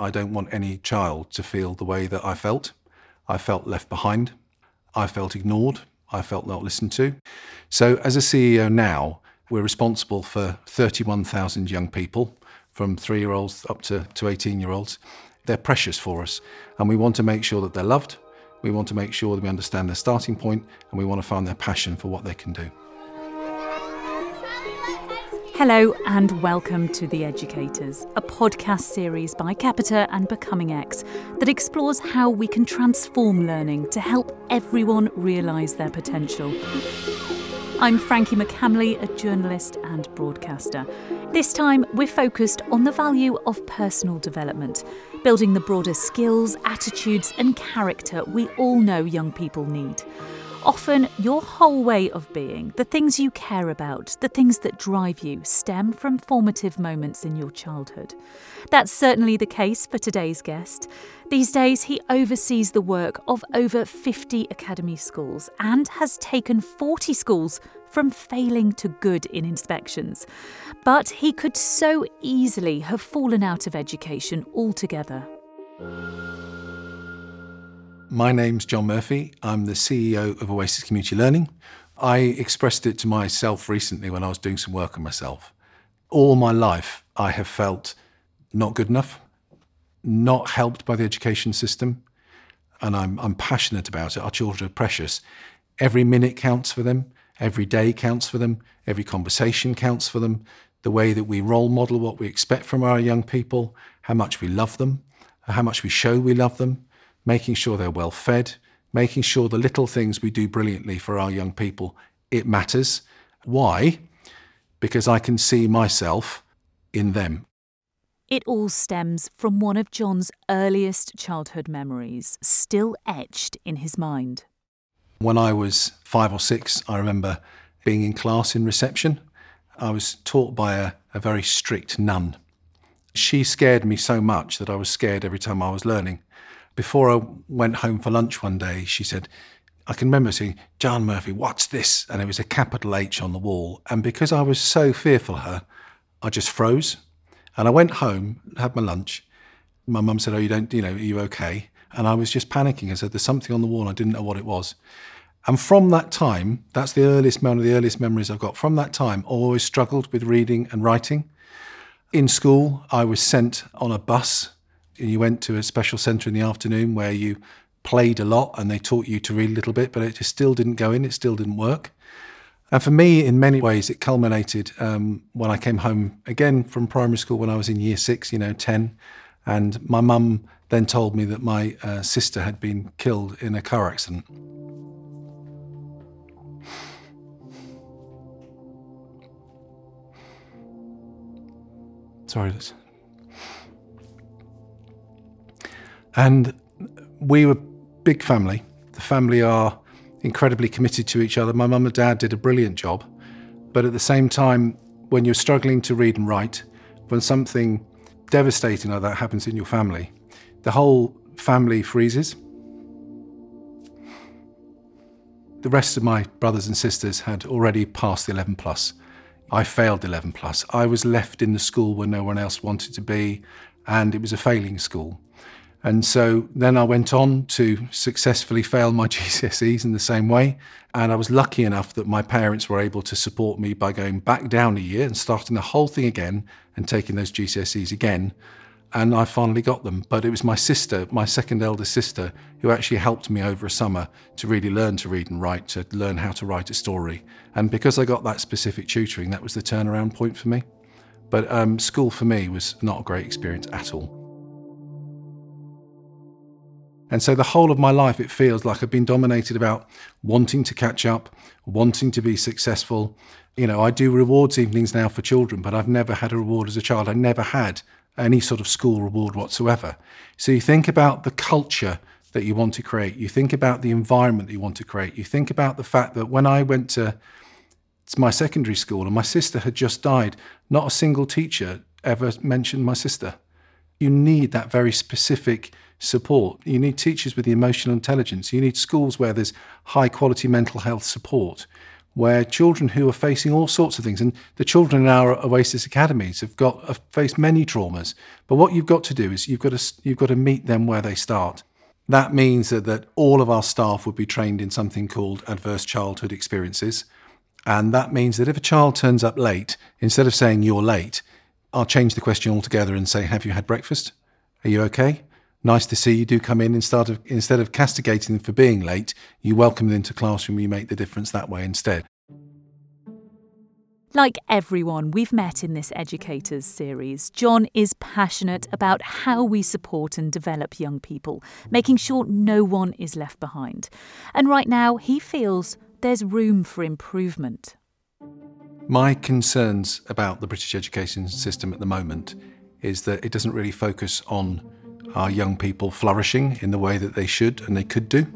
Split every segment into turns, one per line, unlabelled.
I don't want any child to feel the way that I felt. I felt left behind. I felt ignored. I felt not listened to. So, as a CEO now, we're responsible for 31,000 young people, from three year olds up to, to 18 year olds. They're precious for us, and we want to make sure that they're loved. We want to make sure that we understand their starting point, and we want to find their passion for what they can do.
Hello, and welcome to The Educators, a podcast series by Capita and Becoming X that explores how we can transform learning to help everyone realise their potential. I'm Frankie McCamley, a journalist and broadcaster. This time, we're focused on the value of personal development, building the broader skills, attitudes, and character we all know young people need. Often, your whole way of being, the things you care about, the things that drive you, stem from formative moments in your childhood. That's certainly the case for today's guest. These days, he oversees the work of over 50 academy schools and has taken 40 schools from failing to good in inspections. But he could so easily have fallen out of education altogether.
My name's John Murphy. I'm the CEO of Oasis Community Learning. I expressed it to myself recently when I was doing some work on myself. All my life, I have felt not good enough, not helped by the education system, and I'm, I'm passionate about it. Our children are precious. Every minute counts for them, every day counts for them, every conversation counts for them. The way that we role model what we expect from our young people, how much we love them, how much we show we love them, making sure they're well fed, making sure the little things we do brilliantly for our young people, it matters. Why? Because I can see myself in them.
It all stems from one of John's earliest childhood memories, still etched in his mind.
When I was five or six, I remember being in class in reception. I was taught by a, a very strict nun. She scared me so much that I was scared every time I was learning before I went home for lunch one day, she said, I can remember saying, John Murphy, what's this? And it was a capital H on the wall. And because I was so fearful of her, I just froze. And I went home, had my lunch. My mum said, Oh, you don't, you know, are you okay? And I was just panicking. I said, There's something on the wall. I didn't know what it was. And from that time, that's the earliest one of the earliest memories I've got. From that time, I always struggled with reading and writing. In school, I was sent on a bus you went to a special centre in the afternoon where you played a lot and they taught you to read a little bit, but it just still didn't go in, it still didn't work. And for me, in many ways, it culminated um, when I came home again from primary school when I was in year six, you know, 10. And my mum then told me that my uh, sister had been killed in a car accident. Sorry, And we were big family. The family are incredibly committed to each other. My mum and dad did a brilliant job. But at the same time, when you're struggling to read and write, when something devastating like that happens in your family, the whole family freezes. The rest of my brothers and sisters had already passed the 11 plus. I failed 11 plus. I was left in the school where no one else wanted to be, and it was a failing school. And so then I went on to successfully fail my GCSEs in the same way. And I was lucky enough that my parents were able to support me by going back down a year and starting the whole thing again and taking those GCSEs again. And I finally got them. But it was my sister, my second eldest sister, who actually helped me over a summer to really learn to read and write, to learn how to write a story. And because I got that specific tutoring, that was the turnaround point for me. But um, school for me was not a great experience at all. And so the whole of my life, it feels like I've been dominated about wanting to catch up, wanting to be successful. You know, I do rewards evenings now for children, but I've never had a reward as a child. I never had any sort of school reward whatsoever. So you think about the culture that you want to create, you think about the environment that you want to create, you think about the fact that when I went to my secondary school and my sister had just died, not a single teacher ever mentioned my sister. You need that very specific support. You need teachers with the emotional intelligence. You need schools where there's high quality mental health support. where children who are facing all sorts of things, and the children in our Oasis academies have got have faced many traumas. But what you've got to do is you've got to you've got to meet them where they start. That means that, that all of our staff would be trained in something called adverse childhood experiences. And that means that if a child turns up late, instead of saying you're late, I'll change the question altogether and say, Have you had breakfast? Are you okay? Nice to see you do come in instead of instead of castigating them for being late, you welcome them into classroom, you make the difference that way instead.
Like everyone we've met in this Educators series, John is passionate about how we support and develop young people, making sure no one is left behind. And right now, he feels there's room for improvement.
My concerns about the British education system at the moment is that it doesn't really focus on our young people flourishing in the way that they should and they could do.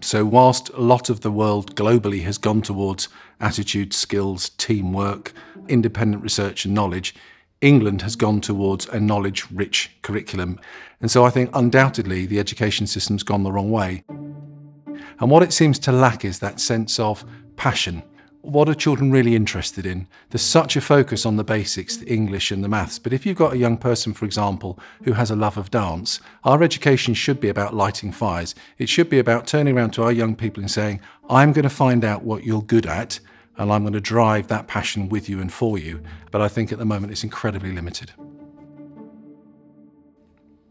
So, whilst a lot of the world globally has gone towards attitude, skills, teamwork, independent research, and knowledge, England has gone towards a knowledge rich curriculum. And so, I think undoubtedly the education system's gone the wrong way. And what it seems to lack is that sense of passion what are children really interested in? There's such a focus on the basics, the English and the maths. But if you've got a young person, for example, who has a love of dance, our education should be about lighting fires. It should be about turning around to our young people and saying, I'm going to find out what you're good at, and I'm going to drive that passion with you and for you. But I think at the moment it's incredibly limited.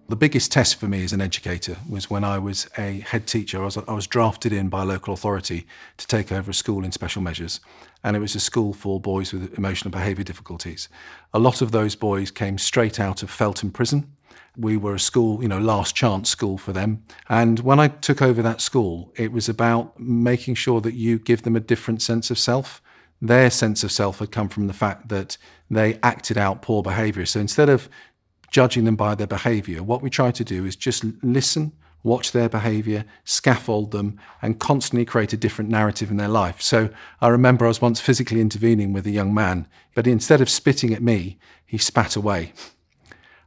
The biggest test for me as an educator was when I was a head teacher. I was, I was drafted in by a local authority to take over a school in special measures, and it was a school for boys with emotional behaviour difficulties. A lot of those boys came straight out of Feltham Prison. We were a school, you know, last chance school for them. And when I took over that school, it was about making sure that you give them a different sense of self. Their sense of self had come from the fact that they acted out poor behaviour. So instead of judging them by their behavior. What we try to do is just listen, watch their behavior, scaffold them, and constantly create a different narrative in their life. So I remember I was once physically intervening with a young man, but instead of spitting at me, he spat away.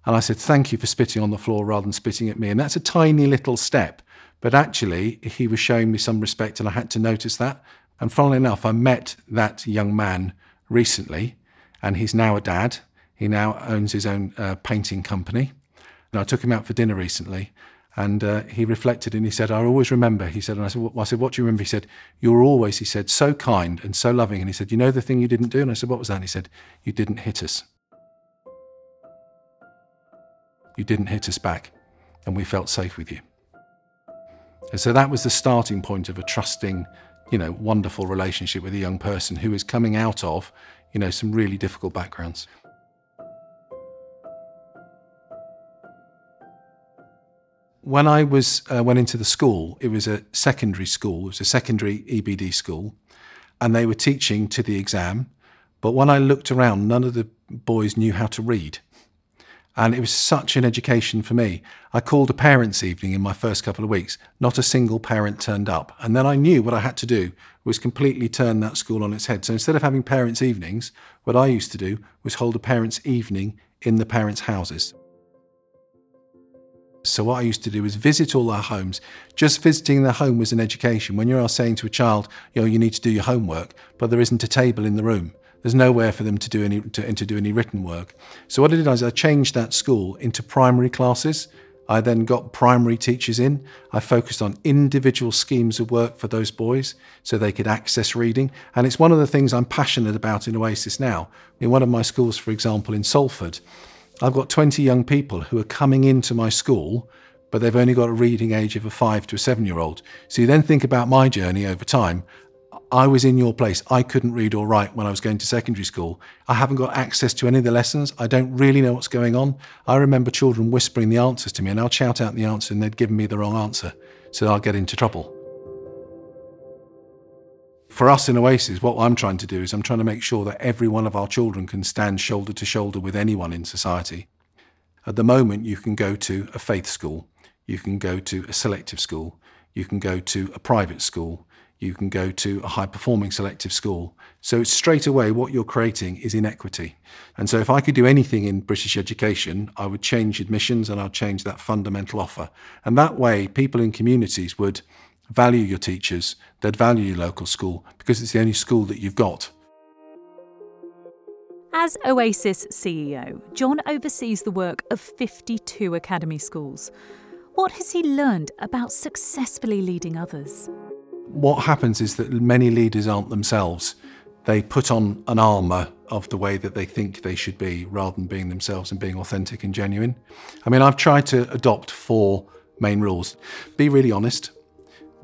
And I said, Thank you for spitting on the floor rather than spitting at me. And that's a tiny little step. But actually, he was showing me some respect, and I had to notice that. And funnily enough, I met that young man recently, and he's now a dad he now owns his own uh, painting company. And I took him out for dinner recently, and uh, he reflected and he said, I always remember. He said, and I said, well, I said, what do you remember? He said, you were always, he said, so kind and so loving. And he said, you know the thing you didn't do? And I said, what was that? And he said, you didn't hit us. You didn't hit us back, and we felt safe with you. And so that was the starting point of a trusting, you know, wonderful relationship with a young person who is coming out of, you know, some really difficult backgrounds. When I was uh, went into the school, it was a secondary school. It was a secondary EBD school, and they were teaching to the exam. But when I looked around, none of the boys knew how to read, and it was such an education for me. I called a parents' evening in my first couple of weeks. Not a single parent turned up, and then I knew what I had to do was completely turn that school on its head. So instead of having parents' evenings, what I used to do was hold a parents' evening in the parents' houses. So what I used to do was visit all our homes. Just visiting the home was an education. When you're saying to a child, you know, you need to do your homework, but there isn't a table in the room. There's nowhere for them to do any to, to do any written work. So what I did is I changed that school into primary classes. I then got primary teachers in. I focused on individual schemes of work for those boys so they could access reading. And it's one of the things I'm passionate about in Oasis now. In one of my schools, for example, in Salford, I've got 20 young people who are coming into my school, but they've only got a reading age of a five to a seven year old. So you then think about my journey over time. I was in your place. I couldn't read or write when I was going to secondary school. I haven't got access to any of the lessons. I don't really know what's going on. I remember children whispering the answers to me, and I'll shout out the answer, and they'd given me the wrong answer. So I'll get into trouble for us in Oasis, what I'm trying to do is I'm trying to make sure that every one of our children can stand shoulder to shoulder with anyone in society. At the moment, you can go to a faith school, you can go to a selective school, you can go to a private school, you can go to a high performing selective school. So straight away, what you're creating is inequity. And so if I could do anything in British education, I would change admissions and I'd change that fundamental offer. And that way, people in communities would value your teachers, they'd value your local school because it's the only school that you've got.
As Oasis CEO, John oversees the work of 52 academy schools. What has he learned about successfully leading others?
What happens is that many leaders aren't themselves. They put on an armour of the way that they think they should be rather than being themselves and being authentic and genuine. I mean, I've tried to adopt four main rules be really honest,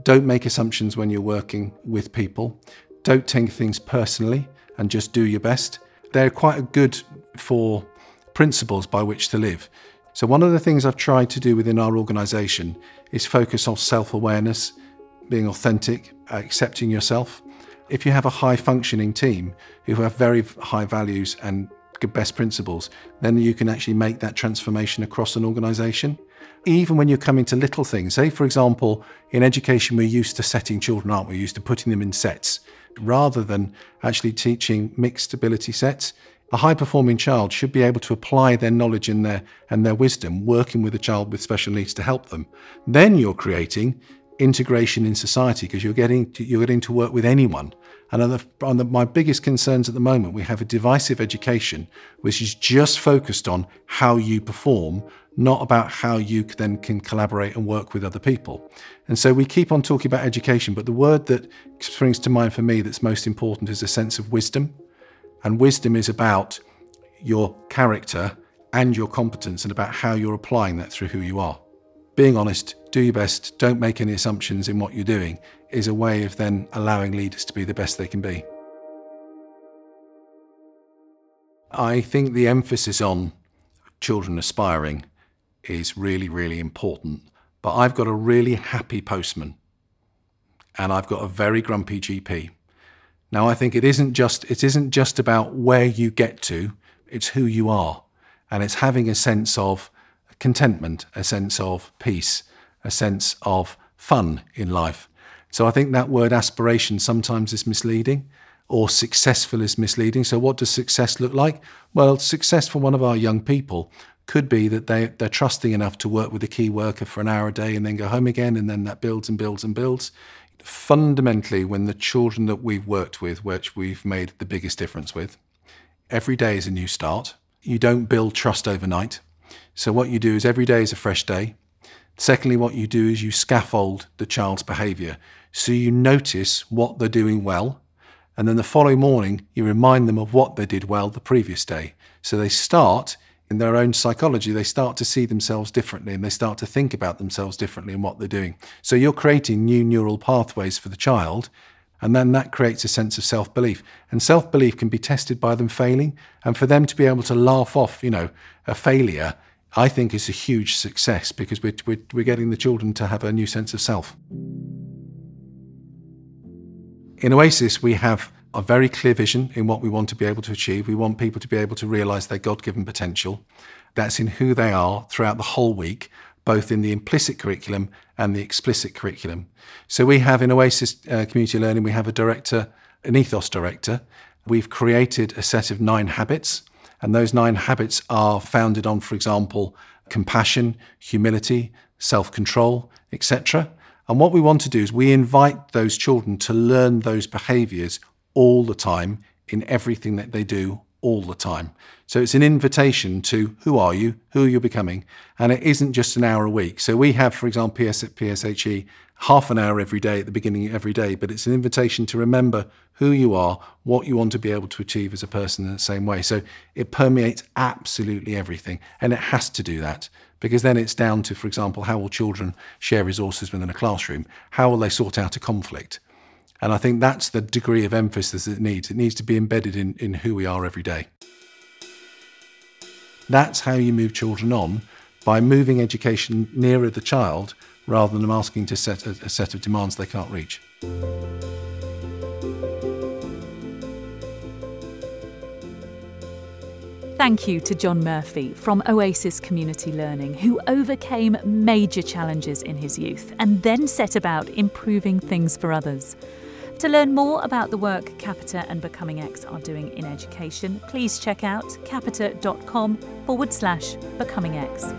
don't make assumptions when you're working with people, don't take things personally, and just do your best. They're quite a good for principles by which to live. So, one of the things I've tried to do within our organisation is focus on self awareness, being authentic, accepting yourself. If you have a high functioning team who have very high values and best principles, then you can actually make that transformation across an organisation. Even when you're coming to little things, say, for example, in education, we're used to setting children, aren't we? We're used to putting them in sets rather than actually teaching mixed ability sets. A high performing child should be able to apply their knowledge and their, and their wisdom working with a child with special needs to help them. Then you're creating integration in society because you're getting to, you're getting to work with anyone. And on, the, on the, my biggest concerns at the moment, we have a divisive education which is just focused on how you perform, not about how you then can collaborate and work with other people. And so we keep on talking about education, but the word that springs to mind for me that's most important is a sense of wisdom. And wisdom is about your character and your competence and about how you're applying that through who you are being honest, do your best, don't make any assumptions in what you're doing, is a way of then allowing leaders to be the best they can be. I think the emphasis on children aspiring is really, really important. But I've got a really happy postman and I've got a very grumpy GP. Now I think it isn't just it isn't just about where you get to, it's who you are. And it's having a sense of contentment, a sense of peace, a sense of fun in life. So I think that word aspiration sometimes is misleading or successful is misleading. So what does success look like? Well, success for one of our young people could be that they, they're trusting enough to work with a key worker for an hour a day and then go home again, and then that builds and builds and builds. Fundamentally, when the children that we've worked with, which we've made the biggest difference with, every day is a new start. You don't build trust overnight. So, what you do is every day is a fresh day. Secondly, what you do is you scaffold the child's behaviour. So, you notice what they're doing well. And then the following morning, you remind them of what they did well the previous day. So, they start in their own psychology, they start to see themselves differently and they start to think about themselves differently and what they're doing. So, you're creating new neural pathways for the child and then that creates a sense of self belief. And self belief can be tested by them failing. And for them to be able to laugh off, you know, a failure, I think is a huge success because we're, we're, we're getting the children to have a new sense of self. In Oasis, we have a very clear vision in what we want to be able to achieve. We want people to be able to realize their God given potential. That's in who they are throughout the whole week both in the implicit curriculum and the explicit curriculum. So we have in Oasis uh, Community Learning, we have a director, an ethos director. We've created a set of nine habits, and those nine habits are founded on, for example, compassion, humility, self-control, etc. And what we want to do is we invite those children to learn those behaviors all the time in everything that they do all the time. So it's an invitation to who are you, who are you're becoming, and it isn't just an hour a week. So we have, for example, PS at PSHE, half an hour every day at the beginning of every day, but it's an invitation to remember who you are, what you want to be able to achieve as a person in the same way. So it permeates absolutely everything, and it has to do that because then it's down to, for example, how will children share resources within a classroom? How will they sort out a conflict? And I think that's the degree of emphasis it needs. It needs to be embedded in, in who we are every day. That's how you move children on by moving education nearer the child rather than asking to set a, a set of demands they can't reach.
Thank you to John Murphy from Oasis Community Learning, who overcame major challenges in his youth and then set about improving things for others. To learn more about the work Capita and Becoming X are doing in education, please check out capita.com forward slash becoming X.